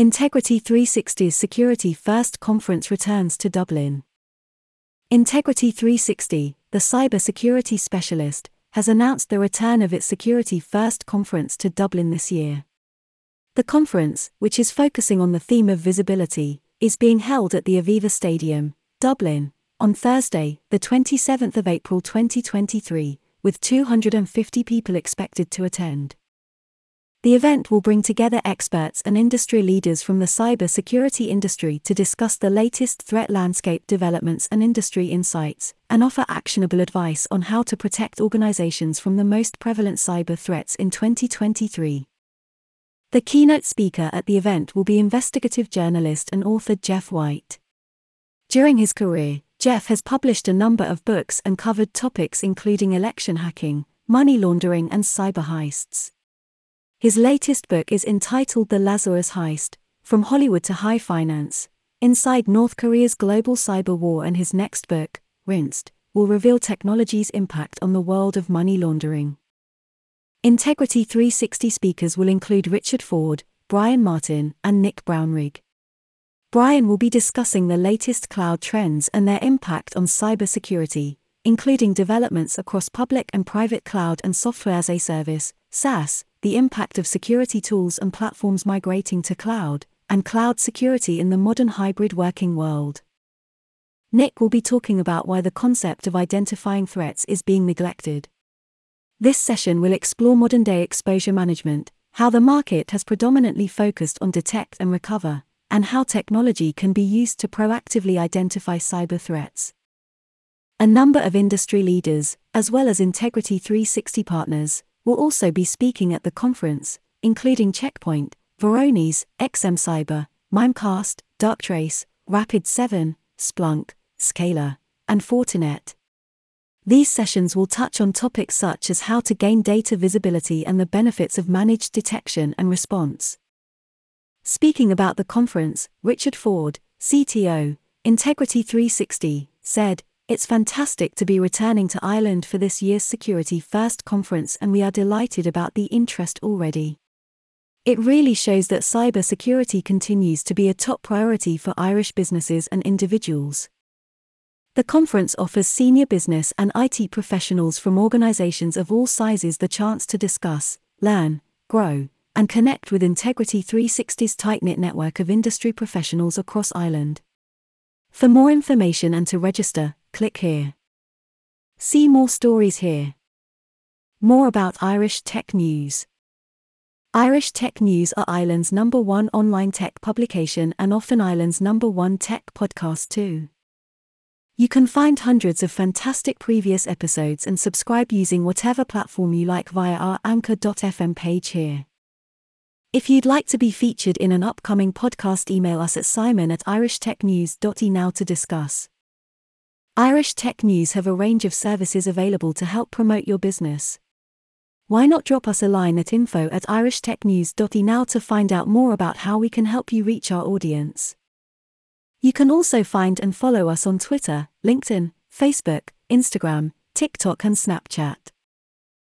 Integrity 360's Security First conference returns to Dublin. Integrity 360, the cybersecurity specialist, has announced the return of its Security First conference to Dublin this year. The conference, which is focusing on the theme of visibility, is being held at the Aviva Stadium, Dublin, on Thursday, the 27th of April 2023, with 250 people expected to attend. The event will bring together experts and industry leaders from the cybersecurity industry to discuss the latest threat landscape developments and industry insights, and offer actionable advice on how to protect organizations from the most prevalent cyber threats in 2023. The keynote speaker at the event will be investigative journalist and author Geoff White. During his career, Geoff has published a number of books and covered topics including election hacking, money laundering, and cyber heists. His latest book is entitled The Lazarus Heist From Hollywood to High Finance Inside North Korea's Global Cyber War, and his next book, Rinsed, will reveal technology's impact on the world of money laundering. Integrity 360 speakers will include Richard Ford, Brian Martin, and Nick Brownrigg. Brian will be discussing the latest cloud trends and their impact on cybersecurity, including developments across public and private cloud and software as a service, SaaS, the impact of security tools and platforms migrating to cloud, and cloud security in the modern hybrid working world. Nick will be talking about why the concept of identifying threats is being neglected. This session will explore modern day exposure management, how the market has predominantly focused on detect and recover, and how technology can be used to proactively identify cyber threats. A number of industry leaders, as well as Integrity 360 partners, will also be speaking at the conference, including Checkpoint, Varonis, XM Cyber, Mimecast, Darktrace, Rapid7, Splunk, Scalar, and Fortinet. These sessions will touch on topics such as how to gain data visibility and the benefits of managed detection and response. Speaking about the conference, Richard Ford, CTO, Integrity 360, said, it's fantastic to be returning to Ireland for this year's Security First conference, and we are delighted about the interest already. It really shows that cyber security continues to be a top priority for Irish businesses and individuals. The conference offers senior business and IT professionals from organizations of all sizes the chance to discuss, learn, grow, and connect with Integrity 360's tight knit network of industry professionals across Ireland. For more information and to register, click here. See more stories here. More about Irish Tech News. Irish Tech News are Ireland's number one online tech publication and often Ireland's number one tech podcast too. You can find hundreds of fantastic previous episodes and subscribe using whatever platform you like via our anchor.fm page here. If you'd like to be featured in an upcoming podcast, email us at simon at irishtechnews.ie now to discuss. Irish Tech News have a range of services available to help promote your business. Why not drop us a line at info at irishtechnews.ie now to find out more about how we can help you reach our audience? You can also find and follow us on Twitter, LinkedIn, Facebook, Instagram, TikTok, and Snapchat.